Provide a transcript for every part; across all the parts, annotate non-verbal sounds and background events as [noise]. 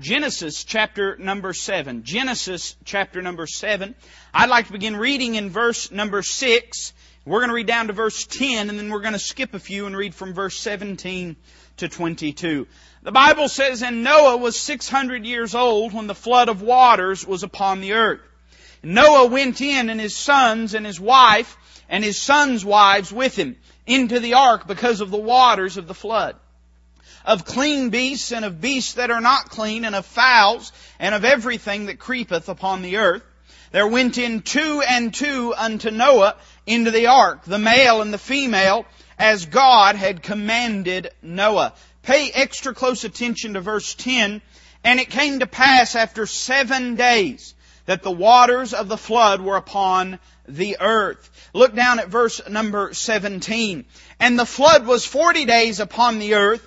Genesis chapter number 7. Genesis chapter number 7. I'd like to begin reading in verse number 6. We're going to read down to verse 10 and then we're going to skip a few and read from verse 17 to 22. The Bible says, And Noah was 600 years old when the flood of waters was upon the earth. Noah went in and his sons and his wife and his sons' wives with him into the ark because of the waters of the flood of clean beasts and of beasts that are not clean and of fowls and of everything that creepeth upon the earth. There went in two and two unto Noah into the ark, the male and the female, as God had commanded Noah. Pay extra close attention to verse 10. And it came to pass after seven days that the waters of the flood were upon the earth. Look down at verse number 17. And the flood was forty days upon the earth,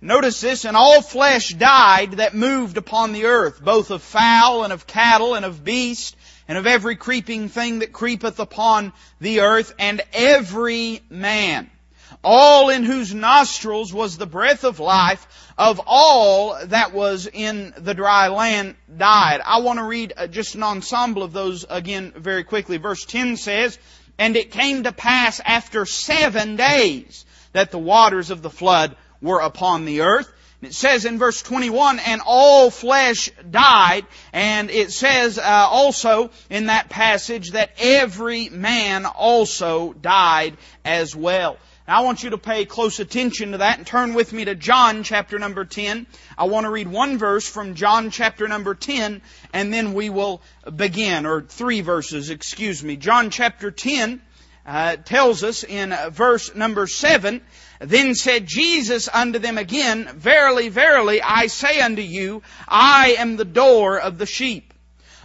Notice this, and all flesh died that moved upon the earth, both of fowl and of cattle and of beast and of every creeping thing that creepeth upon the earth, and every man, all in whose nostrils was the breath of life, of all that was in the dry land died. I want to read uh, just an ensemble of those again very quickly. Verse 10 says, And it came to pass after seven days that the waters of the flood were upon the earth. It says in verse 21, and all flesh died, and it says uh, also in that passage that every man also died as well. Now I want you to pay close attention to that and turn with me to John chapter number 10. I want to read one verse from John chapter number 10 and then we will begin, or three verses, excuse me. John chapter 10 uh, tells us in verse number 7 then said Jesus unto them again, Verily, verily, I say unto you, I am the door of the sheep.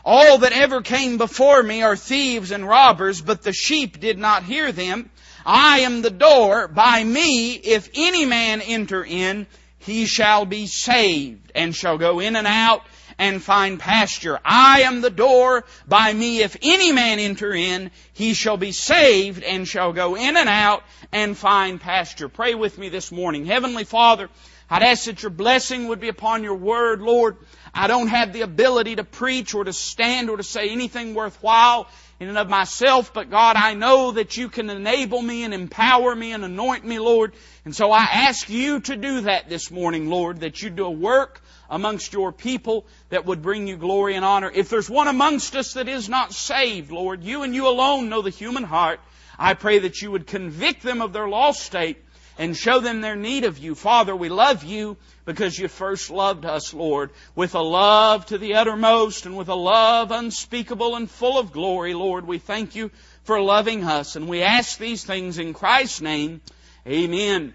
All that ever came before me are thieves and robbers, but the sheep did not hear them. I am the door. By me, if any man enter in, he shall be saved, and shall go in and out and find pasture. I am the door. By me, if any man enter in, he shall be saved and shall go in and out and find pasture. Pray with me this morning. Heavenly Father, I'd ask that your blessing would be upon your word, Lord. I don't have the ability to preach or to stand or to say anything worthwhile in and of myself, but God, I know that you can enable me and empower me and anoint me, Lord. And so I ask you to do that this morning, Lord, that you do a work amongst your people that would bring you glory and honor. If there's one amongst us that is not saved, Lord, you and you alone know the human heart. I pray that you would convict them of their lost state and show them their need of you. Father, we love you because you first loved us, Lord, with a love to the uttermost and with a love unspeakable and full of glory, Lord. We thank you for loving us and we ask these things in Christ's name. Amen.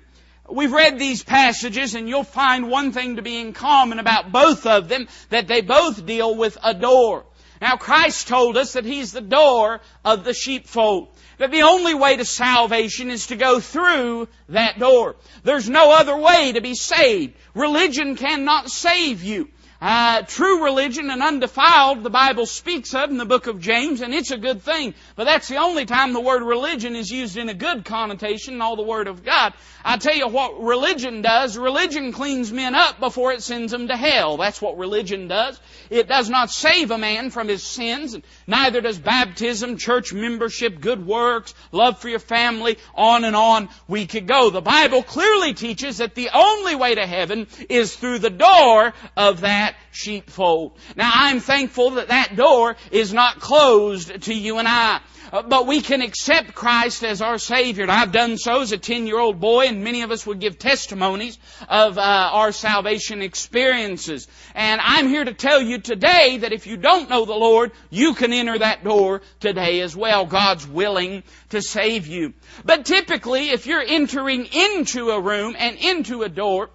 We've read these passages and you'll find one thing to be in common about both of them, that they both deal with a door. Now Christ told us that He's the door of the sheepfold. That the only way to salvation is to go through that door. There's no other way to be saved. Religion cannot save you. Uh, true religion and undefiled, the Bible speaks of in the book of James, and it's a good thing. But that's the only time the word religion is used in a good connotation in all the Word of God. I tell you what religion does. Religion cleans men up before it sends them to hell. That's what religion does. It does not save a man from his sins, and neither does baptism, church membership, good works, love for your family, on and on we could go. The Bible clearly teaches that the only way to heaven is through the door of that sheepfold. Now I'm thankful that that door is not closed to you and I. Uh, but we can accept Christ as our Savior. And I've done so as a 10 year old boy, and many of us would give testimonies of uh, our salvation experiences. And I'm here to tell you today that if you don't know the Lord, you can enter that door today as well. God's willing to save you. But typically, if you're entering into a room and into a door,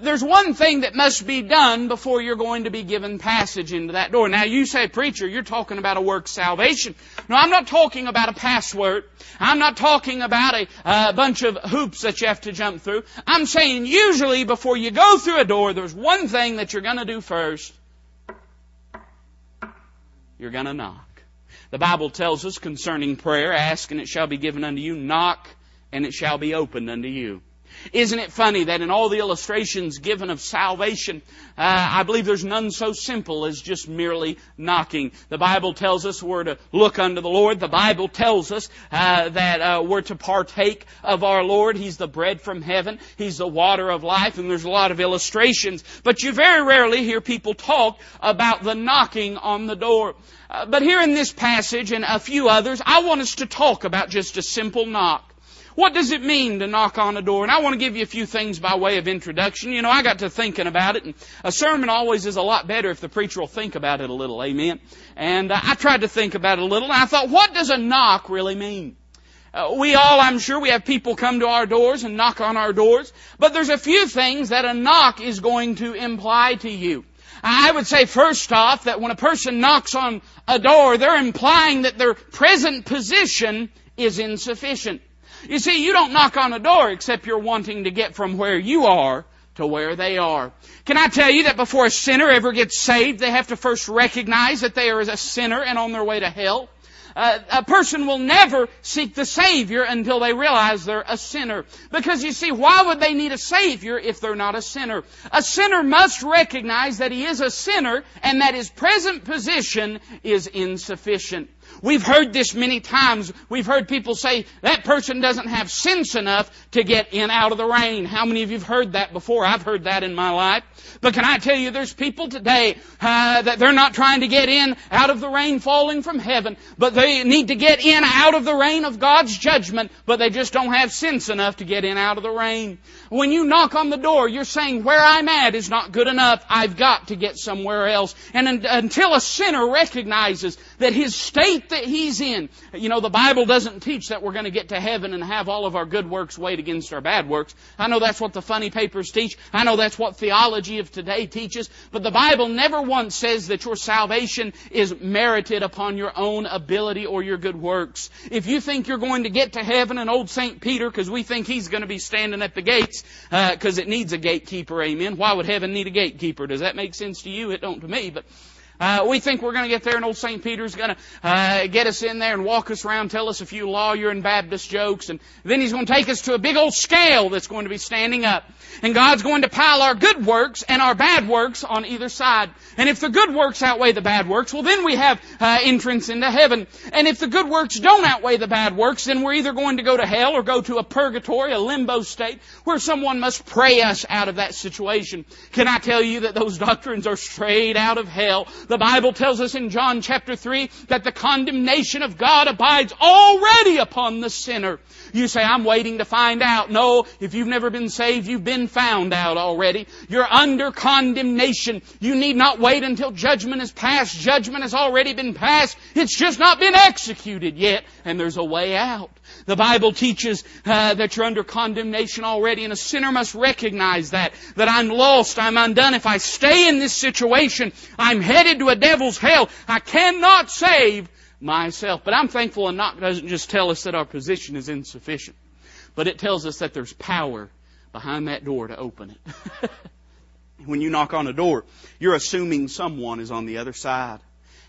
there's one thing that must be done before you're going to be given passage into that door. Now you say, preacher, you're talking about a work salvation. No, I'm not talking about a password. I'm not talking about a uh, bunch of hoops that you have to jump through. I'm saying usually before you go through a door, there's one thing that you're going to do first. You're going to knock. The Bible tells us concerning prayer, ask and it shall be given unto you, knock and it shall be opened unto you. Isn't it funny that in all the illustrations given of salvation, uh, I believe there's none so simple as just merely knocking. The Bible tells us we're to look unto the Lord. The Bible tells us uh, that uh, we're to partake of our Lord. He's the bread from heaven. He's the water of life. And there's a lot of illustrations. But you very rarely hear people talk about the knocking on the door. Uh, but here in this passage and a few others, I want us to talk about just a simple knock. What does it mean to knock on a door? And I want to give you a few things by way of introduction. You know, I got to thinking about it, and a sermon always is a lot better if the preacher will think about it a little. Amen. And uh, I tried to think about it a little, and I thought, what does a knock really mean? Uh, we all, I'm sure, we have people come to our doors and knock on our doors, but there's a few things that a knock is going to imply to you. I would say first off that when a person knocks on a door, they're implying that their present position is insufficient. You see, you don't knock on a door except you're wanting to get from where you are to where they are. Can I tell you that before a sinner ever gets saved, they have to first recognize that they are a sinner and on their way to hell? Uh, a person will never seek the Savior until they realize they're a sinner. Because you see, why would they need a Savior if they're not a sinner? A sinner must recognize that he is a sinner and that his present position is insufficient. We've heard this many times. We've heard people say, that person doesn't have sense enough to get in out of the rain. How many of you have heard that before? I've heard that in my life. But can I tell you, there's people today uh, that they're not trying to get in out of the rain falling from heaven, but they need to get in out of the rain of God's judgment, but they just don't have sense enough to get in out of the rain. When you knock on the door, you're saying, where I'm at is not good enough. I've got to get somewhere else. And until a sinner recognizes that his state that he's in, you know, the Bible doesn't teach that we're going to get to heaven and have all of our good works weighed against our bad works. I know that's what the funny papers teach. I know that's what theology of today teaches. But the Bible never once says that your salvation is merited upon your own ability or your good works. If you think you're going to get to heaven and old St. Peter, because we think he's going to be standing at the gates, because uh, it needs a gatekeeper, amen. Why would heaven need a gatekeeper? Does that make sense to you? It don't to me, but uh, we think we're going to get there, and old St. Peter's going to uh, get us in there and walk us around, tell us a few lawyer and Baptist jokes, and then he's going to take us to a big old scale that's going to be standing up. And God's going to pile our good works and our bad works on either side. And if the good works outweigh the bad works, well then we have uh, entrance into heaven. And if the good works don't outweigh the bad works, then we're either going to go to hell or go to a purgatory, a limbo state, where someone must pray us out of that situation. Can I tell you that those doctrines are straight out of hell? The Bible tells us in John chapter 3 that the condemnation of God abides already upon the sinner. You say, I'm waiting to find out. No, if you've never been saved, you've been found out already. You're under condemnation. You need not wait until judgment is passed. Judgment has already been passed. It's just not been executed yet. And there's a way out. The Bible teaches uh, that you're under condemnation already, and a sinner must recognize that. That I'm lost, I'm undone. If I stay in this situation, I'm headed to a devil's hell. I cannot save myself. But I'm thankful a knock doesn't just tell us that our position is insufficient, but it tells us that there's power behind that door to open it. [laughs] when you knock on a door, you're assuming someone is on the other side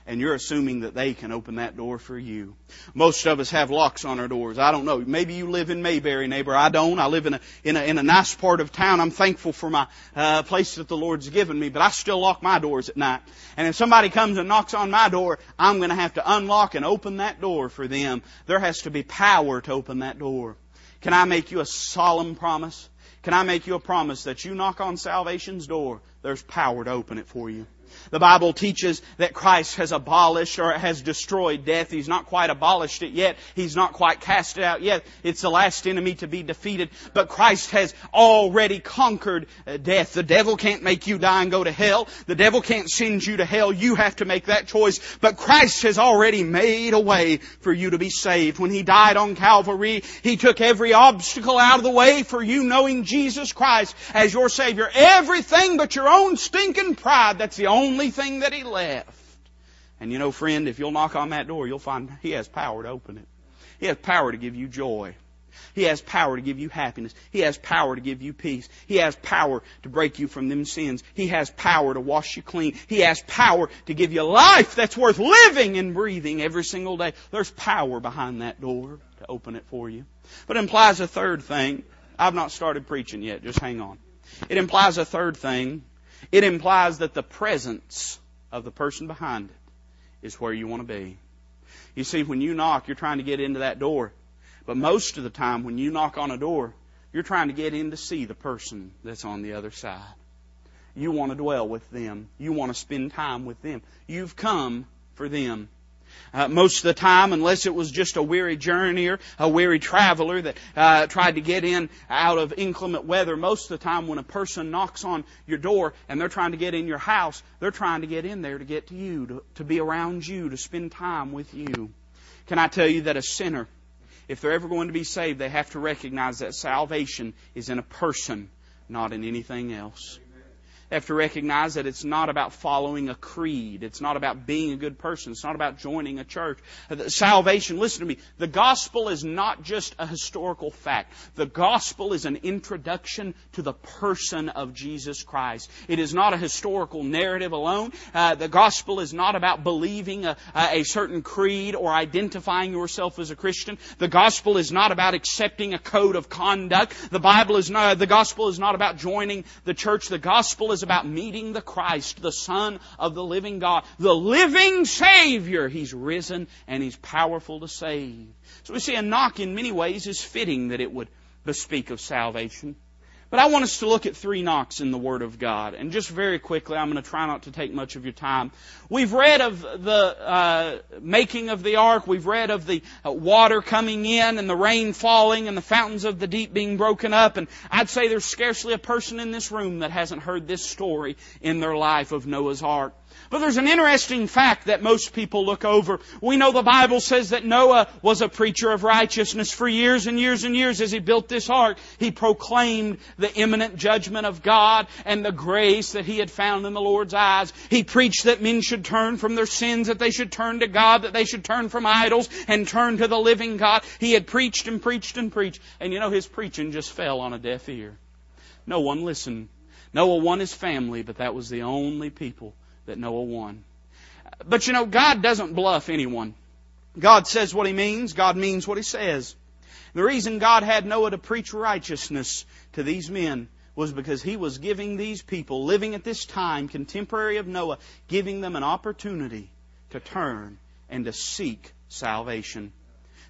and you're assuming that they can open that door for you. Most of us have locks on our doors. I don't know. Maybe you live in Mayberry, neighbor. I don't. I live in a in a, in a nice part of town. I'm thankful for my uh, place that the Lord's given me, but I still lock my doors at night. And if somebody comes and knocks on my door, I'm going to have to unlock and open that door for them. There has to be power to open that door. Can I make you a solemn promise? Can I make you a promise that you knock on salvation's door, there's power to open it for you? The Bible teaches that Christ has abolished or has destroyed death. He's not quite abolished it yet. He's not quite cast it out yet. It's the last enemy to be defeated. But Christ has already conquered uh, death. The devil can't make you die and go to hell. The devil can't send you to hell. You have to make that choice. But Christ has already made a way for you to be saved. When He died on Calvary, He took every obstacle out of the way for you knowing Jesus Christ as your Savior. Everything but your own stinking pride. That's the only only thing that he left. And you know, friend, if you'll knock on that door, you'll find he has power to open it. He has power to give you joy. He has power to give you happiness. He has power to give you peace. He has power to break you from them sins. He has power to wash you clean. He has power to give you life that's worth living and breathing every single day. There's power behind that door to open it for you. But it implies a third thing. I've not started preaching yet. Just hang on. It implies a third thing it implies that the presence of the person behind it is where you want to be. You see, when you knock, you're trying to get into that door. But most of the time, when you knock on a door, you're trying to get in to see the person that's on the other side. You want to dwell with them. You want to spend time with them. You've come for them. Uh, most of the time, unless it was just a weary journeyer, a weary traveler that uh, tried to get in out of inclement weather, most of the time when a person knocks on your door and they're trying to get in your house, they're trying to get in there to get to you, to, to be around you, to spend time with you. Can I tell you that a sinner, if they're ever going to be saved, they have to recognize that salvation is in a person, not in anything else have to recognize that it's not about following a creed. It's not about being a good person. It's not about joining a church. Salvation, listen to me, the gospel is not just a historical fact. The gospel is an introduction to the person of Jesus Christ. It is not a historical narrative alone. Uh, the gospel is not about believing a, a certain creed or identifying yourself as a Christian. The gospel is not about accepting a code of conduct. The Bible is not, the gospel is not about joining the church. The gospel is is about meeting the Christ, the Son of the living God, the living Savior. He's risen and He's powerful to save. So we see a knock in many ways is fitting that it would bespeak of salvation. But I want us to look at three knocks in the Word of God. And just very quickly, I'm going to try not to take much of your time. We've read of the uh, making of the ark. We've read of the uh, water coming in and the rain falling and the fountains of the deep being broken up. And I'd say there's scarcely a person in this room that hasn't heard this story in their life of Noah's ark. But there's an interesting fact that most people look over. We know the Bible says that Noah was a preacher of righteousness for years and years and years as he built this ark. He proclaimed the imminent judgment of God and the grace that he had found in the Lord's eyes. He preached that men should turn from their sins, that they should turn to God, that they should turn from idols and turn to the living God. He had preached and preached and preached. And you know, his preaching just fell on a deaf ear. No one listened. Noah won his family, but that was the only people that Noah won. But you know, God doesn't bluff anyone. God says what He means. God means what He says. The reason God had Noah to preach righteousness to these men was because He was giving these people living at this time, contemporary of Noah, giving them an opportunity to turn and to seek salvation.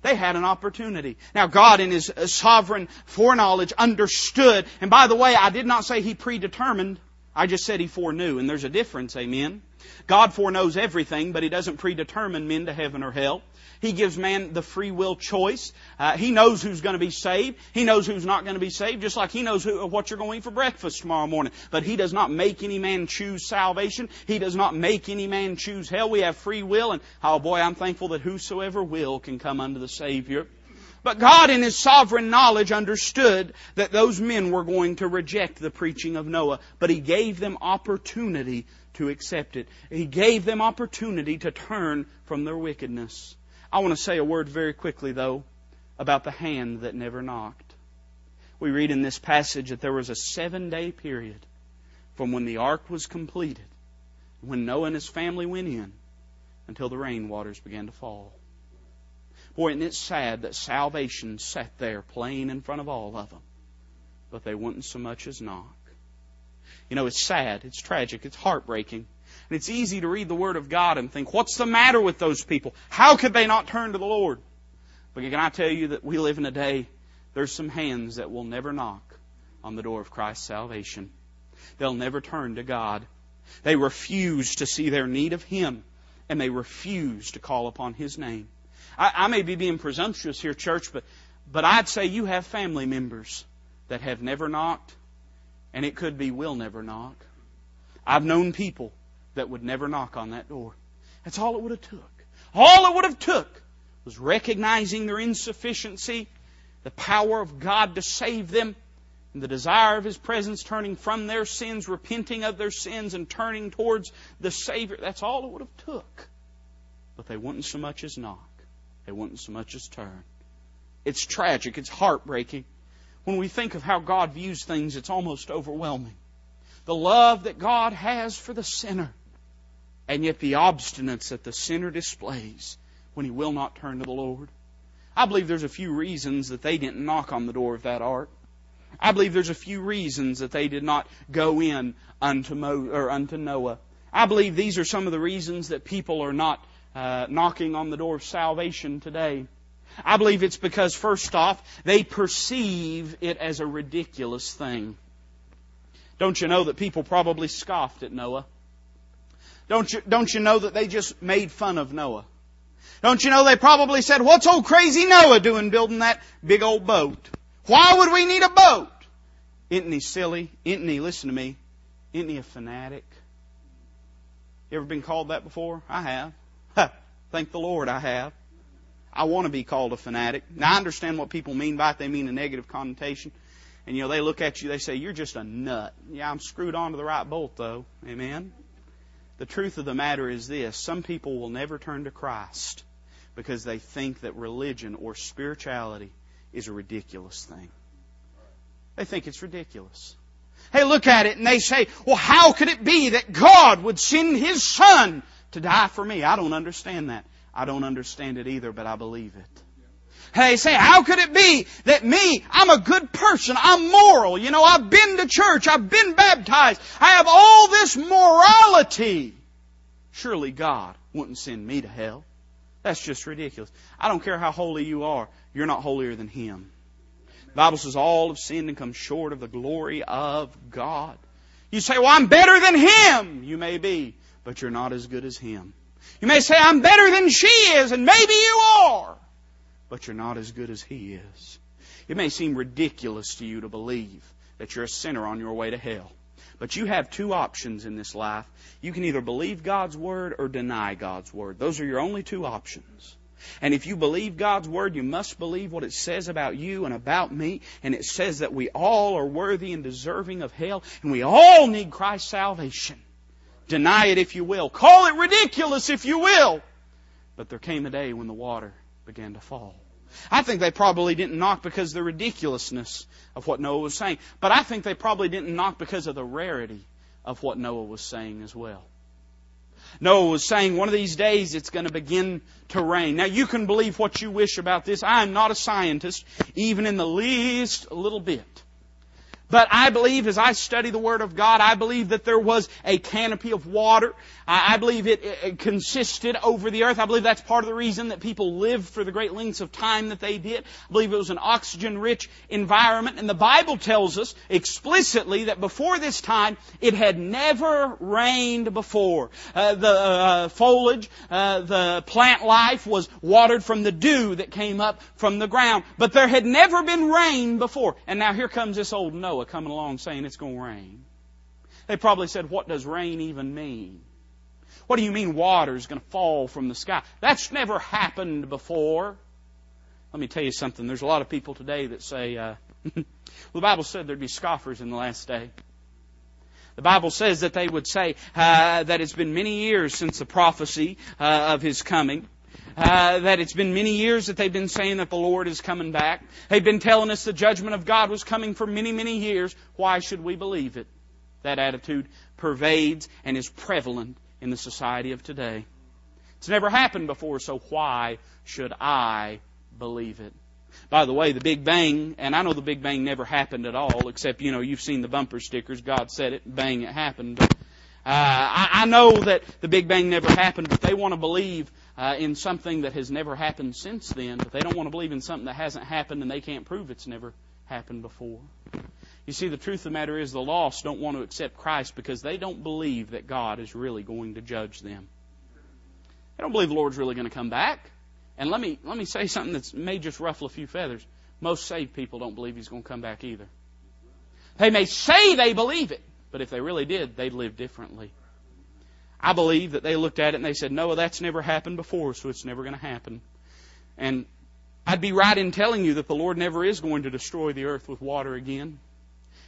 They had an opportunity. Now God in His sovereign foreknowledge understood, and by the way, I did not say He predetermined. I just said He foreknew, and there's a difference, amen? God foreknows everything, but He doesn't predetermine men to heaven or hell. He gives man the free will choice. Uh, he knows who's going to be saved. He knows who's not going to be saved, just like He knows who, what you're going to eat for breakfast tomorrow morning. But He does not make any man choose salvation. He does not make any man choose hell. We have free will, and oh boy, I'm thankful that whosoever will can come unto the Savior. But God in His sovereign knowledge understood that those men were going to reject the preaching of Noah, but He gave them opportunity to accept it. He gave them opportunity to turn from their wickedness. I want to say a word very quickly though about the hand that never knocked. We read in this passage that there was a seven day period from when the ark was completed, when Noah and his family went in, until the rain waters began to fall. Boy, isn't it sad that salvation sat there plain in front of all of them, but they wouldn't so much as knock. You know, it's sad, it's tragic, it's heartbreaking. And it's easy to read the Word of God and think, what's the matter with those people? How could they not turn to the Lord? But can I tell you that we live in a day, there's some hands that will never knock on the door of Christ's salvation. They'll never turn to God. They refuse to see their need of Him, and they refuse to call upon His name. I, I may be being presumptuous here, church, but, but I'd say you have family members that have never knocked, and it could be will never knock. I've known people that would never knock on that door. That's all it would have took. All it would have took was recognizing their insufficiency, the power of God to save them, and the desire of His presence, turning from their sins, repenting of their sins, and turning towards the Savior. That's all it would have took. But they wouldn't so much as knock. They wouldn't so much as turn. It's tragic. It's heartbreaking. When we think of how God views things, it's almost overwhelming. The love that God has for the sinner, and yet the obstinance that the sinner displays when he will not turn to the Lord. I believe there's a few reasons that they didn't knock on the door of that ark. I believe there's a few reasons that they did not go in unto, Mo, or unto Noah. I believe these are some of the reasons that people are not uh, knocking on the door of salvation today. I believe it's because, first off, they perceive it as a ridiculous thing. Don't you know that people probably scoffed at Noah? Don't you, don't you know that they just made fun of Noah? Don't you know they probably said, what's old crazy Noah doing building that big old boat? Why would we need a boat? Isn't he silly? Isn't he, listen to me, isn't he a fanatic? You ever been called that before? I have. [laughs] Thank the Lord I have. I want to be called a fanatic. Now I understand what people mean by it. They mean a negative connotation. And you know, they look at you, they say, you're just a nut. Yeah, I'm screwed onto the right bolt though. Amen. The truth of the matter is this. Some people will never turn to Christ because they think that religion or spirituality is a ridiculous thing. They think it's ridiculous. Hey, look at it and they say, well, how could it be that God would send His Son to die for me? I don't understand that. I don't understand it either, but I believe it. Hey, say, how could it be that me, I'm a good person, I'm moral, you know, I've been to church, I've been baptized, I have all this morality. Surely God wouldn't send me to hell. That's just ridiculous. I don't care how holy you are, you're not holier than Him. The Bible says all have sinned and come short of the glory of God. You say, well, I'm better than Him. You may be, but you're not as good as Him. You may say, I'm better than she is, and maybe you are, but you're not as good as He is. It may seem ridiculous to you to believe that you're a sinner on your way to hell. But you have two options in this life. You can either believe God's Word or deny God's Word. Those are your only two options. And if you believe God's Word, you must believe what it says about you and about me. And it says that we all are worthy and deserving of hell, and we all need Christ's salvation. Deny it if you will. Call it ridiculous if you will. But there came a day when the water began to fall. I think they probably didn't knock because of the ridiculousness of what Noah was saying. But I think they probably didn't knock because of the rarity of what Noah was saying as well. Noah was saying one of these days it's going to begin to rain. Now you can believe what you wish about this. I am not a scientist, even in the least little bit. But I believe as I study the Word of God, I believe that there was a canopy of water. I believe it, it, consisted over the earth. I believe that's part of the reason that people lived for the great lengths of time that they did. I believe it was an oxygen rich environment. And the Bible tells us explicitly that before this time, it had never rained before. Uh, the uh, foliage, uh, the plant life was watered from the dew that came up from the ground. But there had never been rain before. And now here comes this old Noah Noah coming along saying it's going to rain. They probably said, What does rain even mean? What do you mean water is going to fall from the sky? That's never happened before. Let me tell you something. There's a lot of people today that say, uh, [laughs] well, the Bible said there'd be scoffers in the last day. The Bible says that they would say uh, that it's been many years since the prophecy uh, of His coming. Uh, that it's been many years that they've been saying that the Lord is coming back. They've been telling us the judgment of God was coming for many, many years. Why should we believe it? That attitude pervades and is prevalent in the society of today. It's never happened before, so why should I believe it? By the way, the Big Bang, and I know the Big Bang never happened at all, except, you know, you've seen the bumper stickers, God said it, bang, it happened. But, uh, I, I know that the Big Bang never happened, but they want to believe uh, in something that has never happened since then, but they don't want to believe in something that hasn't happened and they can't prove it's never happened before. You see, the truth of the matter is the lost don't want to accept Christ because they don't believe that God is really going to judge them. They don't believe the Lord's really going to come back. And let me let me say something that may just ruffle a few feathers. Most saved people don't believe He's going to come back either. They may say they believe it, but if they really did, they'd live differently. I believe that they looked at it and they said, "No, that's never happened before, so it's never going to happen." And I'd be right in telling you that the Lord never is going to destroy the earth with water again.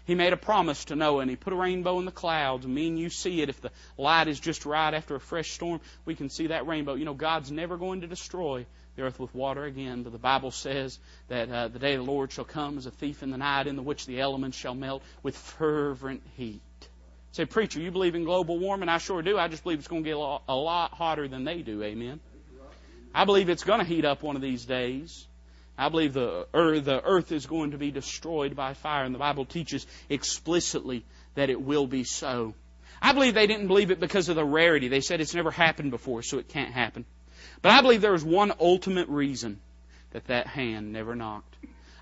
He made a promise to Noah and he put a rainbow in the clouds. And me and you see it. If the light is just right after a fresh storm, we can see that rainbow. You know, God's never going to destroy the earth with water again. But the Bible says that uh, the day of the Lord shall come as a thief in the night, in the which the elements shall melt with fervent heat. Say, preacher, you believe in global warming? I sure do. I just believe it's going to get a lot, hotter than they do. Amen. I believe it's going to heat up one of these days. I believe the earth, the earth is going to be destroyed by fire, and the Bible teaches explicitly that it will be so. I believe they didn't believe it because of the rarity. They said it's never happened before, so it can't happen. But I believe there was one ultimate reason that that hand never knocked.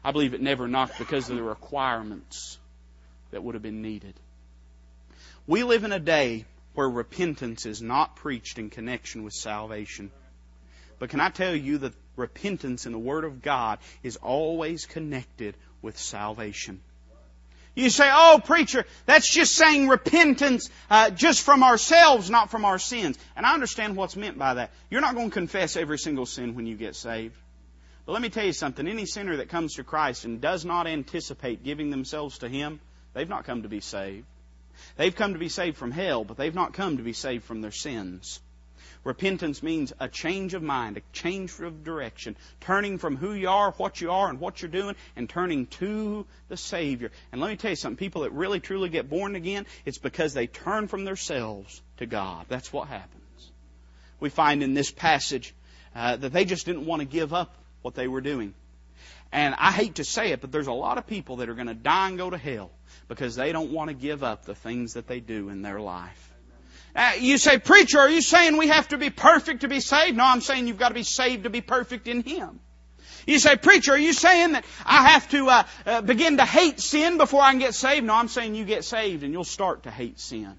I believe it never knocked because of the requirements that would have been needed. We live in a day where repentance is not preached in connection with salvation. But can I tell you that repentance in the Word of God is always connected with salvation? You say, oh, preacher, that's just saying repentance uh, just from ourselves, not from our sins. And I understand what's meant by that. You're not going to confess every single sin when you get saved. But let me tell you something. Any sinner that comes to Christ and does not anticipate giving themselves to Him, they've not come to be saved. They've come to be saved from hell, but they've not come to be saved from their sins. Repentance means a change of mind, a change of direction, turning from who you are, what you are, and what you're doing, and turning to the Savior. And let me tell you something, people that really truly get born again, it's because they turn from themselves to God. That's what happens. We find in this passage uh, that they just didn't want to give up what they were doing. And I hate to say it, but there's a lot of people that are going to die and go to hell because they don't want to give up the things that they do in their life. Uh, you say, preacher, are you saying we have to be perfect to be saved? No, I'm saying you've got to be saved to be perfect in Him. You say, preacher, are you saying that I have to uh, uh, begin to hate sin before I can get saved? No, I'm saying you get saved and you'll start to hate sin.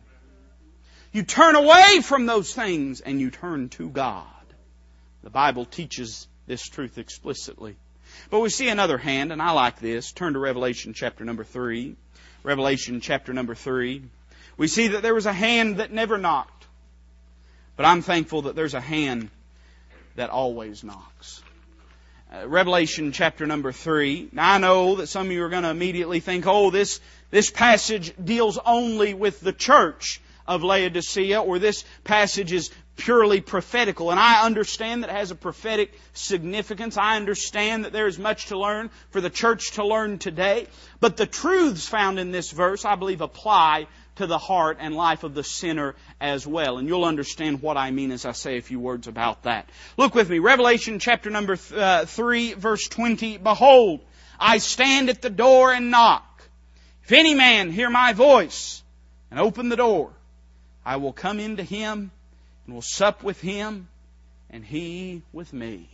You turn away from those things and you turn to God. The Bible teaches this truth explicitly. But we see another hand, and I like this. Turn to Revelation chapter number 3. Revelation chapter number 3. We see that there was a hand that never knocked. But I'm thankful that there's a hand that always knocks. Uh, Revelation chapter number three. Now I know that some of you are going to immediately think, oh, this, this passage deals only with the church of Laodicea, or this passage is purely prophetical. And I understand that it has a prophetic significance. I understand that there is much to learn for the church to learn today. But the truths found in this verse, I believe, apply to the heart and life of the sinner as well. And you'll understand what I mean as I say a few words about that. Look with me, Revelation chapter number th- uh, 3 verse 20. Behold, I stand at the door and knock. If any man hear my voice and open the door, I will come into him and will sup with him and he with me.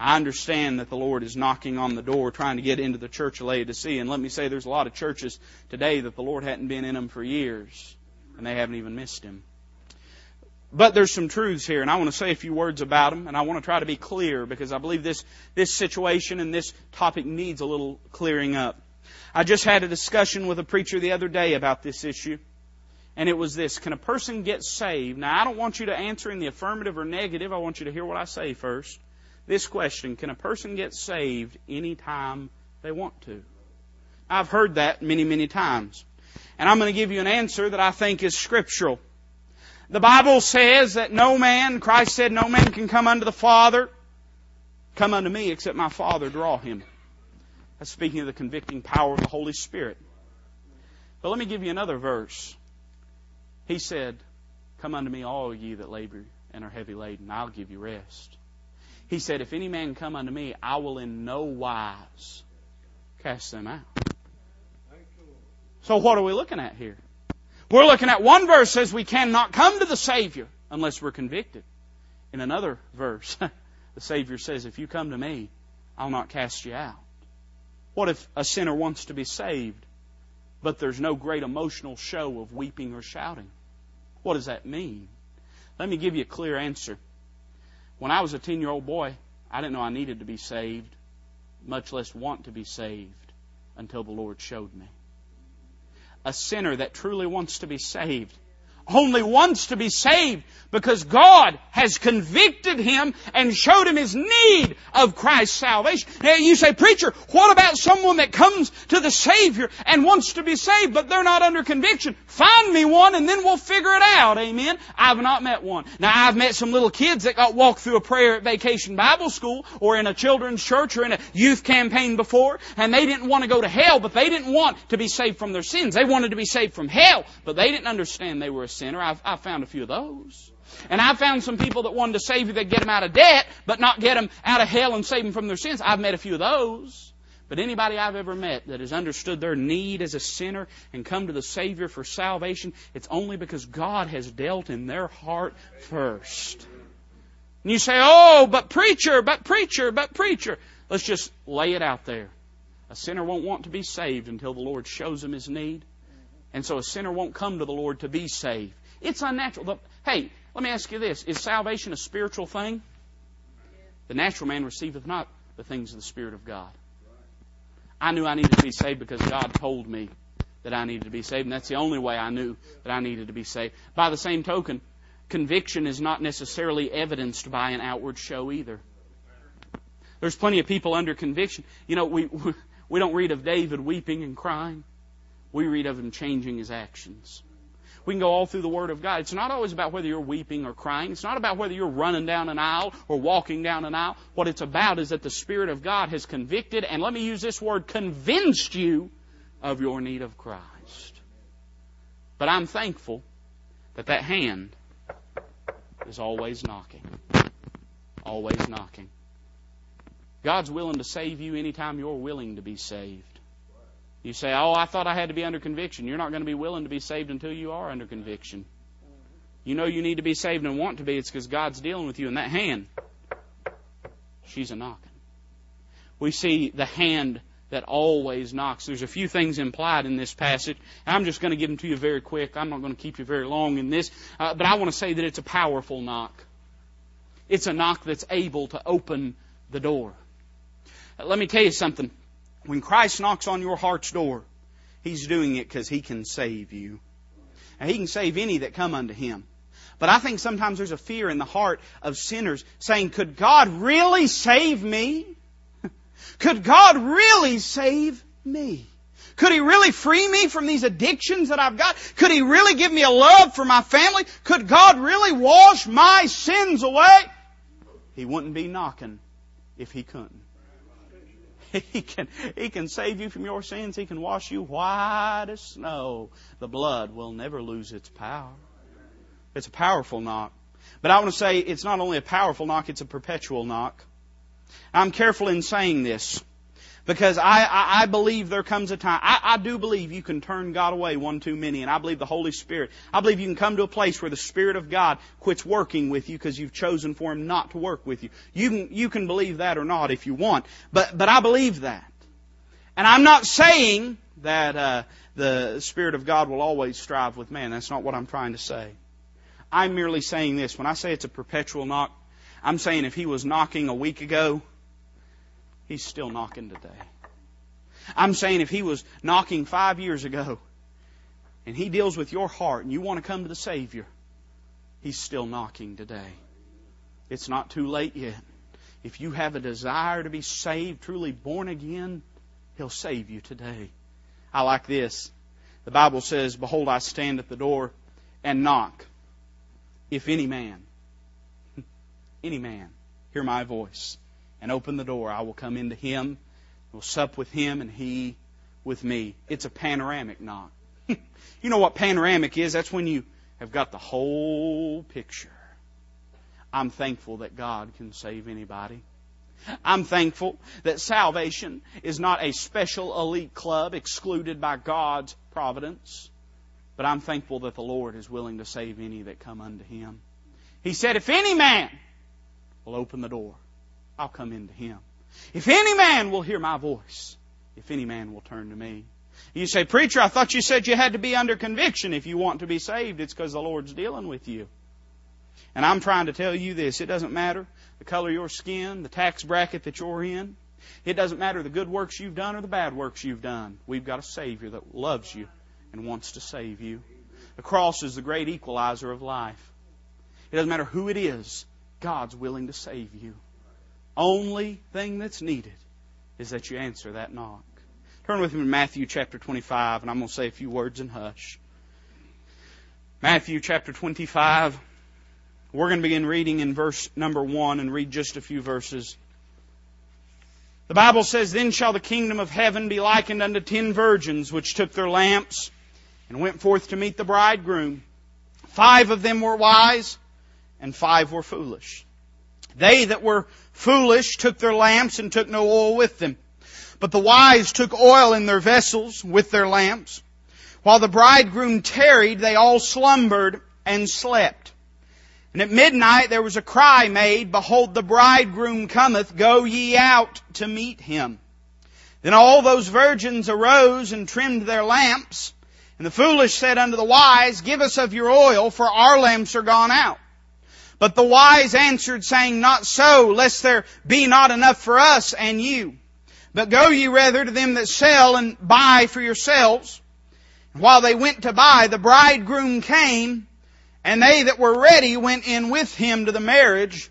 I understand that the Lord is knocking on the door trying to get into the church of Laodicea. And let me say there's a lot of churches today that the Lord hadn't been in them for years. And they haven't even missed Him. But there's some truths here, and I want to say a few words about them, and I want to try to be clear because I believe this, this situation and this topic needs a little clearing up. I just had a discussion with a preacher the other day about this issue, and it was this Can a person get saved? Now, I don't want you to answer in the affirmative or negative. I want you to hear what I say first this question Can a person get saved anytime they want to? I've heard that many, many times. And I'm going to give you an answer that I think is scriptural. The Bible says that no man, Christ said, no man can come unto the Father, come unto me, except my Father draw him. That's speaking of the convicting power of the Holy Spirit. But let me give you another verse. He said, Come unto me, all ye that labor and are heavy laden, I'll give you rest. He said, If any man come unto me, I will in no wise cast them out. So what are we looking at here? We're looking at one verse says we cannot come to the Savior unless we're convicted. In another verse, [laughs] the Savior says, If you come to me, I'll not cast you out. What if a sinner wants to be saved, but there's no great emotional show of weeping or shouting. What does that mean? Let me give you a clear answer. When I was a 10 year old boy, I didn't know I needed to be saved, much less want to be saved, until the Lord showed me. A sinner that truly wants to be saved only wants to be saved because God has convicted him and showed him his need of Christ's salvation. Now you say, preacher, what about someone that comes to the Savior and wants to be saved, but they're not under conviction? Find me one and then we'll figure it out. Amen. I've not met one. Now I've met some little kids that got walked through a prayer at vacation Bible school or in a children's church or in a youth campaign before and they didn't want to go to hell, but they didn't want to be saved from their sins. They wanted to be saved from hell, but they didn't understand they were a sinner. I've, I've found a few of those. And I've found some people that wanted to save you that get them out of debt, but not get them out of hell and save them from their sins. I've met a few of those. But anybody I've ever met that has understood their need as a sinner and come to the Savior for salvation, it's only because God has dealt in their heart first. And you say, oh, but preacher, but preacher, but preacher. Let's just lay it out there. A sinner won't want to be saved until the Lord shows him his need. And so a sinner won't come to the Lord to be saved. It's unnatural. Hey, let me ask you this. Is salvation a spiritual thing? The natural man receiveth not the things of the Spirit of God. I knew I needed to be saved because God told me that I needed to be saved, and that's the only way I knew that I needed to be saved. By the same token, conviction is not necessarily evidenced by an outward show either. There's plenty of people under conviction. You know, we [laughs] we don't read of David weeping and crying. We read of him changing his actions. We can go all through the Word of God. It's not always about whether you're weeping or crying. It's not about whether you're running down an aisle or walking down an aisle. What it's about is that the Spirit of God has convicted, and let me use this word, convinced you of your need of Christ. But I'm thankful that that hand is always knocking. Always knocking. God's willing to save you anytime you're willing to be saved. You say, Oh, I thought I had to be under conviction. You're not going to be willing to be saved until you are under conviction. You know you need to be saved and want to be. It's because God's dealing with you. And that hand, she's a knocking. We see the hand that always knocks. There's a few things implied in this passage. I'm just going to give them to you very quick. I'm not going to keep you very long in this. Uh, but I want to say that it's a powerful knock. It's a knock that's able to open the door. Uh, let me tell you something. When Christ knocks on your heart's door, He's doing it because He can save you. And He can save any that come unto Him. But I think sometimes there's a fear in the heart of sinners saying, could God really save me? [laughs] Could God really save me? Could He really free me from these addictions that I've got? Could He really give me a love for my family? Could God really wash my sins away? He wouldn't be knocking if He couldn't. [laughs] He can, he can save you from your sins. He can wash you white as snow. The blood will never lose its power. It's a powerful knock. But I want to say it's not only a powerful knock, it's a perpetual knock. I'm careful in saying this. Because I, I, I believe there comes a time, I, I do believe you can turn God away one too many, and I believe the Holy Spirit, I believe you can come to a place where the Spirit of God quits working with you because you've chosen for Him not to work with you. You can, you can believe that or not if you want, but, but I believe that. And I'm not saying that uh, the Spirit of God will always strive with man. That's not what I'm trying to say. I'm merely saying this. When I say it's a perpetual knock, I'm saying if He was knocking a week ago, He's still knocking today. I'm saying if He was knocking five years ago and He deals with your heart and you want to come to the Savior, He's still knocking today. It's not too late yet. If you have a desire to be saved, truly born again, He'll save you today. I like this. The Bible says, Behold, I stand at the door and knock. If any man, [laughs] any man, hear my voice and open the door, I will come into him, will sup with him, and he with me. It's a panoramic knock. [laughs] you know what panoramic is? That's when you have got the whole picture. I'm thankful that God can save anybody. I'm thankful that salvation is not a special elite club excluded by God's providence, but I'm thankful that the Lord is willing to save any that come unto Him. He said, if any man will open the door, I'll come into him. If any man will hear my voice, if any man will turn to me. You say, Preacher, I thought you said you had to be under conviction if you want to be saved. It's because the Lord's dealing with you. And I'm trying to tell you this. It doesn't matter the color of your skin, the tax bracket that you're in. It doesn't matter the good works you've done or the bad works you've done. We've got a Savior that loves you and wants to save you. The cross is the great equalizer of life. It doesn't matter who it is, God's willing to save you. Only thing that's needed is that you answer that knock. Turn with me to Matthew chapter 25, and I'm going to say a few words in hush. Matthew chapter 25. We're going to begin reading in verse number 1 and read just a few verses. The Bible says, Then shall the kingdom of heaven be likened unto ten virgins which took their lamps and went forth to meet the bridegroom. Five of them were wise, and five were foolish. They that were foolish took their lamps and took no oil with them. But the wise took oil in their vessels with their lamps. While the bridegroom tarried, they all slumbered and slept. And at midnight there was a cry made, Behold, the bridegroom cometh, go ye out to meet him. Then all those virgins arose and trimmed their lamps. And the foolish said unto the wise, Give us of your oil, for our lamps are gone out. But the wise answered, saying, Not so, lest there be not enough for us and you. But go ye rather to them that sell and buy for yourselves. And while they went to buy, the bridegroom came, and they that were ready went in with him to the marriage,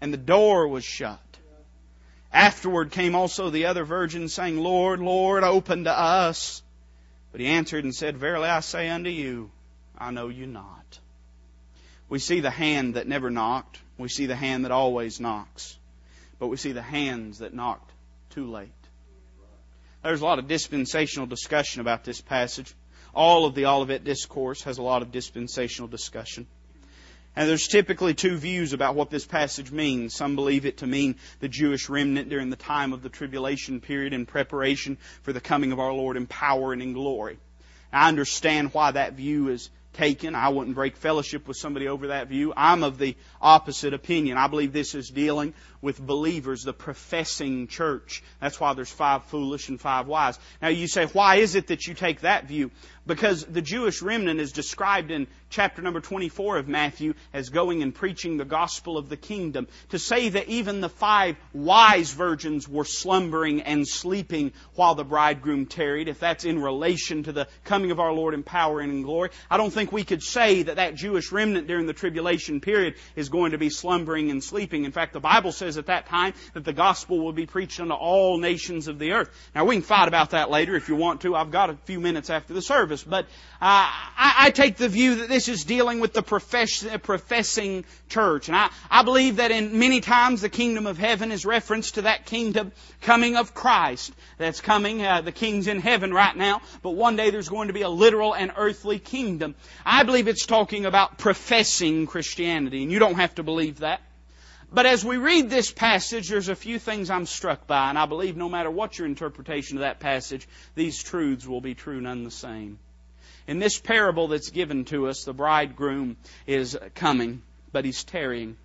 and the door was shut. Afterward came also the other virgins, saying, Lord, Lord, open to us. But he answered and said, Verily I say unto you, I know you not. We see the hand that never knocked. We see the hand that always knocks. But we see the hands that knocked too late. There's a lot of dispensational discussion about this passage. All of the Olivet Discourse has a lot of dispensational discussion. And there's typically two views about what this passage means. Some believe it to mean the Jewish remnant during the time of the tribulation period in preparation for the coming of our Lord in power and in glory. I understand why that view is taken. I wouldn't break fellowship with somebody over that view. I'm of the opposite opinion. I believe this is dealing with believers, the professing church. That's why there's five foolish and five wise. Now you say, why is it that you take that view? Because the Jewish remnant is described in chapter number 24 of Matthew as going and preaching the gospel of the kingdom. To say that even the five wise virgins were slumbering and sleeping while the bridegroom tarried, if that's in relation to the coming of our Lord in power and in glory, I don't think we could say that that Jewish remnant during the tribulation period is going to be slumbering and sleeping. In fact, the Bible says at that time that the gospel will be preached unto all nations of the earth. Now we can fight about that later if you want to. I've got a few minutes after the service, but uh, I, I, take the view that this is dealing with the profess, professing church, and I, I believe that in many times the kingdom of heaven is reference to that kingdom coming of Christ that's coming. Uh, the king's in heaven right now, but one day there's going to be a literal and earthly kingdom. I believe it's talking about professing Christianity, and you don't have to believe that. But as we read this passage, there's a few things I'm struck by, and I believe no matter what your interpretation of that passage, these truths will be true none the same. In this parable that's given to us, the bridegroom is coming, but he's tarrying.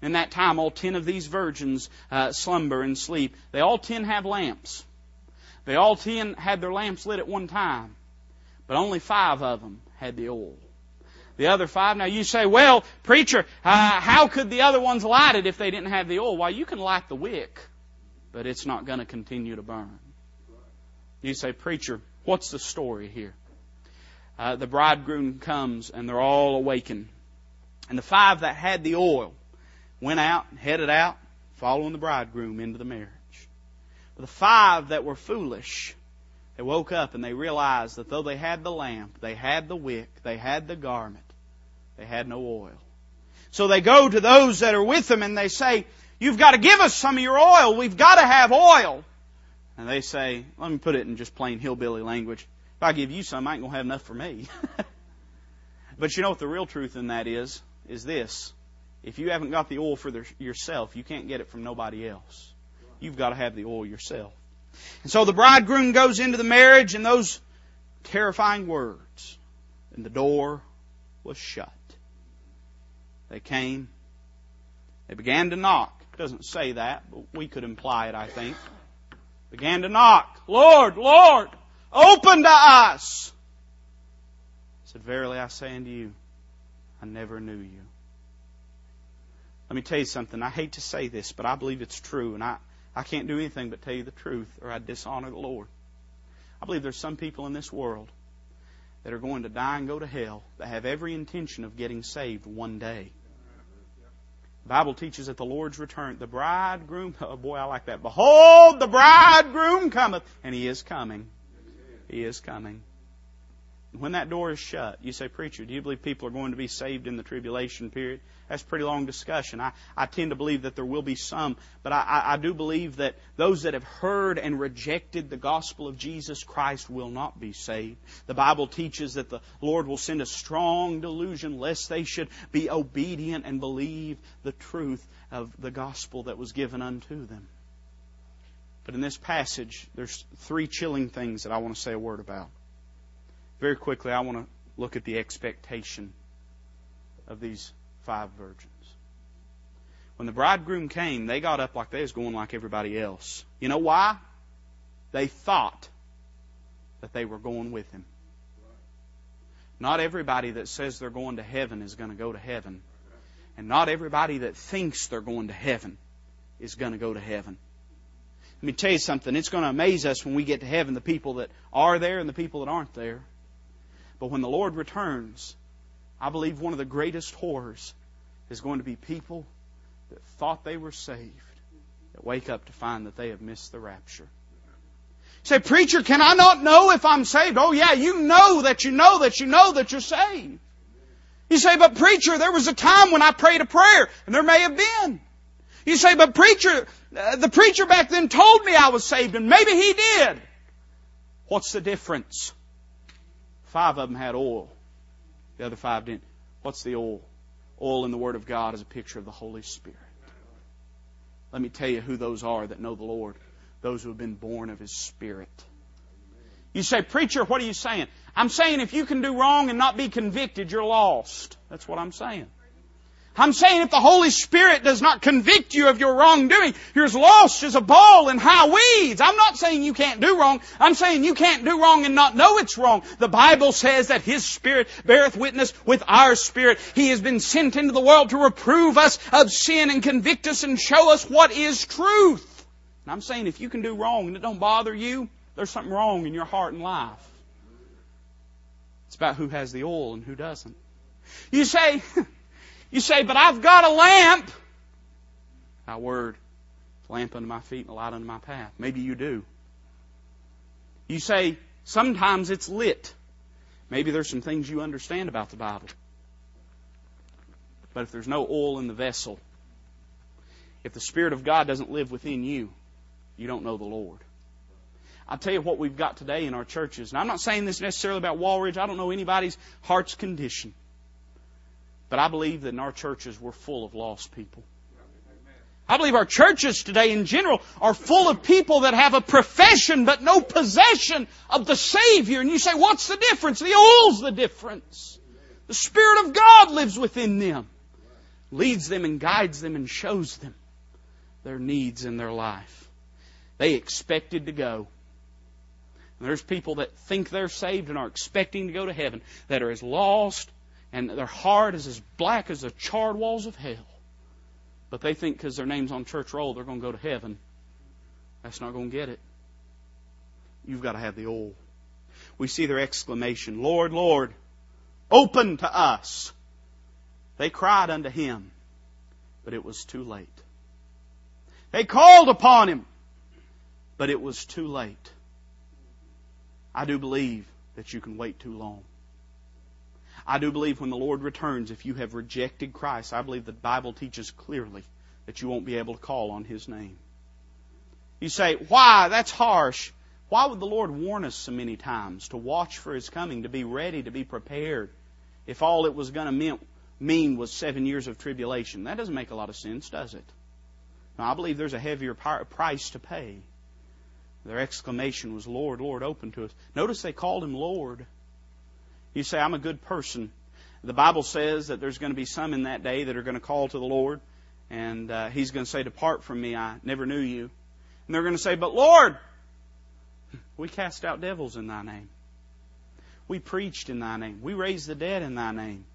In that time, all ten of these virgins uh, slumber and sleep. They all ten have lamps. They all ten had their lamps lit at one time, but only five of them had the oil. The other five. Now you say, well, preacher, uh, how could the other ones light it if they didn't have the oil? Well, you can light the wick, but it's not going to continue to burn. You say, preacher, what's the story here? Uh, the bridegroom comes and they're all awakened. And the five that had the oil went out, and headed out, following the bridegroom into the marriage. But the five that were foolish they woke up and they realized that though they had the lamp, they had the wick, they had the garment, they had no oil. So they go to those that are with them and they say, You've got to give us some of your oil. We've got to have oil. And they say, let me put it in just plain hillbilly language. If I give you some, I ain't going to have enough for me. [laughs] but you know what the real truth in that is? Is this. If you haven't got the oil for yourself, you can't get it from nobody else. You've got to have the oil yourself. And so the bridegroom goes into the marriage and those terrifying words, and the door was shut. They came. They began to knock. It doesn't say that, but we could imply it, I think. Began to knock. Lord, Lord, Open to us. He said, Verily I say unto you, I never knew you. Let me tell you something. I hate to say this, but I believe it's true, and I, I can't do anything but tell you the truth, or I'd dishonor the Lord. I believe there's some people in this world that are going to die and go to hell that have every intention of getting saved one day. The Bible teaches that the Lord's return, the bridegroom, [laughs] oh boy, I like that. Behold, the bridegroom cometh, and he is coming. He is coming. When that door is shut, you say, Preacher, do you believe people are going to be saved in the tribulation period? That's a pretty long discussion. I, I tend to believe that there will be some, but I, I, I do believe that those that have heard and rejected the gospel of Jesus Christ will not be saved. The Bible teaches that the Lord will send a strong delusion lest they should be obedient and believe the truth of the gospel that was given unto them. But in this passage, there's three chilling things that I want to say a word about. Very quickly, I want to look at the expectation of these five virgins. When the bridegroom came, they got up like they was going like everybody else. You know why? They thought that they were going with him. Not everybody that says they're going to heaven is going to go to heaven. And not everybody that thinks they're going to heaven is going to go to heaven. Let me tell you something. It's going to amaze us when we get to heaven, the people that are there and the people that aren't there. But when the Lord returns, I believe one of the greatest horrors is going to be people that thought they were saved that wake up to find that they have missed the rapture. You say, preacher, can I not know if I'm saved? Oh yeah, you know that you know that you know that you're saved. You say, but preacher, there was a time when I prayed a prayer, and there may have been. You say, but preacher, uh, the preacher back then told me I was saved, and maybe he did. What's the difference? Five of them had oil. The other five didn't. What's the oil? Oil in the Word of God is a picture of the Holy Spirit. Let me tell you who those are that know the Lord. Those who have been born of His Spirit. You say, Preacher, what are you saying? I'm saying if you can do wrong and not be convicted, you're lost. That's what I'm saying. I'm saying if the Holy Spirit does not convict you of your wrongdoing, you're as lost as a ball in high weeds. I'm not saying you can't do wrong. I'm saying you can't do wrong and not know it's wrong. The Bible says that His Spirit beareth witness with our spirit. He has been sent into the world to reprove us of sin and convict us and show us what is truth. And I'm saying if you can do wrong and it don't bother you, there's something wrong in your heart and life. It's about who has the oil and who doesn't. You say, [laughs] You say, but I've got a lamp. Our word, lamp under my feet and a light under my path. Maybe you do. You say, sometimes it's lit. Maybe there's some things you understand about the Bible. But if there's no oil in the vessel, if the Spirit of God doesn't live within you, you don't know the Lord. I'll tell you what we've got today in our churches. And I'm not saying this necessarily about Walridge. I don't know anybody's heart's condition. But I believe that in our churches we're full of lost people. I believe our churches today in general are full of people that have a profession but no possession of the Savior. And you say, what's the difference? The oil's the difference. The Spirit of God lives within them, leads them and guides them and shows them their needs in their life. They expected to go. And there's people that think they're saved and are expecting to go to heaven that are as lost and their heart is as black as the charred walls of hell. But they think because their name's on church roll, they're going to go to heaven. That's not going to get it. You've got to have the oil. We see their exclamation, Lord, Lord, open to us. They cried unto him, but it was too late. They called upon him, but it was too late. I do believe that you can wait too long. I do believe when the Lord returns, if you have rejected Christ, I believe the Bible teaches clearly that you won't be able to call on His name. You say, why? That's harsh. Why would the Lord warn us so many times to watch for His coming, to be ready, to be prepared, if all it was going to mean was seven years of tribulation? That doesn't make a lot of sense, does it? Now, I believe there's a heavier price to pay. Their exclamation was, Lord, Lord, open to us. Notice they called Him Lord. You say, I'm a good person. The Bible says that there's going to be some in that day that are going to call to the Lord, and uh, He's going to say, Depart from me, I never knew you. And they're going to say, But Lord, We cast out devils in thy name. We preached in thy name. We raised the dead in thy name.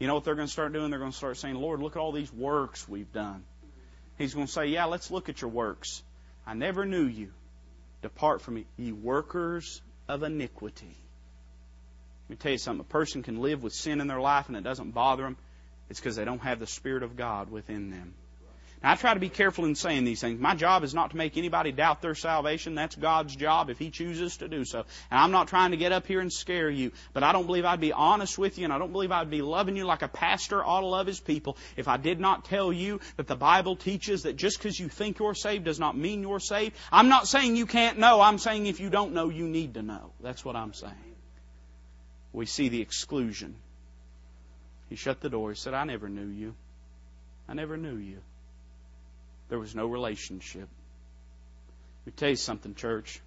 You know what they're going to start doing? They're going to start saying, Lord, look at all these works we've done. He's going to say, Yeah, let's look at your works. I never knew you. Depart from me, ye workers of iniquity. Let me tell you something. A person can live with sin in their life and it doesn't bother them. It's because they don't have the Spirit of God within them. Now, I try to be careful in saying these things. My job is not to make anybody doubt their salvation. That's God's job if He chooses to do so. And I'm not trying to get up here and scare you, but I don't believe I'd be honest with you, and I don't believe I'd be loving you like a pastor ought to love his people if I did not tell you that the Bible teaches that just because you think you're saved does not mean you're saved. I'm not saying you can't know. I'm saying if you don't know, you need to know. That's what I'm saying. We see the exclusion. He shut the door. He said, I never knew you. I never knew you. There was no relationship. Let me tell you something, church.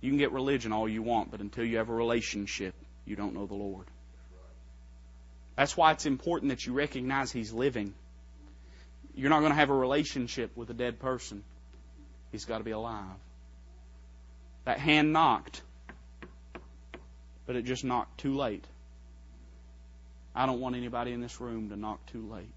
You can get religion all you want, but until you have a relationship, you don't know the Lord. That's why it's important that you recognize He's living. You're not going to have a relationship with a dead person. He's got to be alive. That hand knocked, but it just knocked too late. I don't want anybody in this room to knock too late.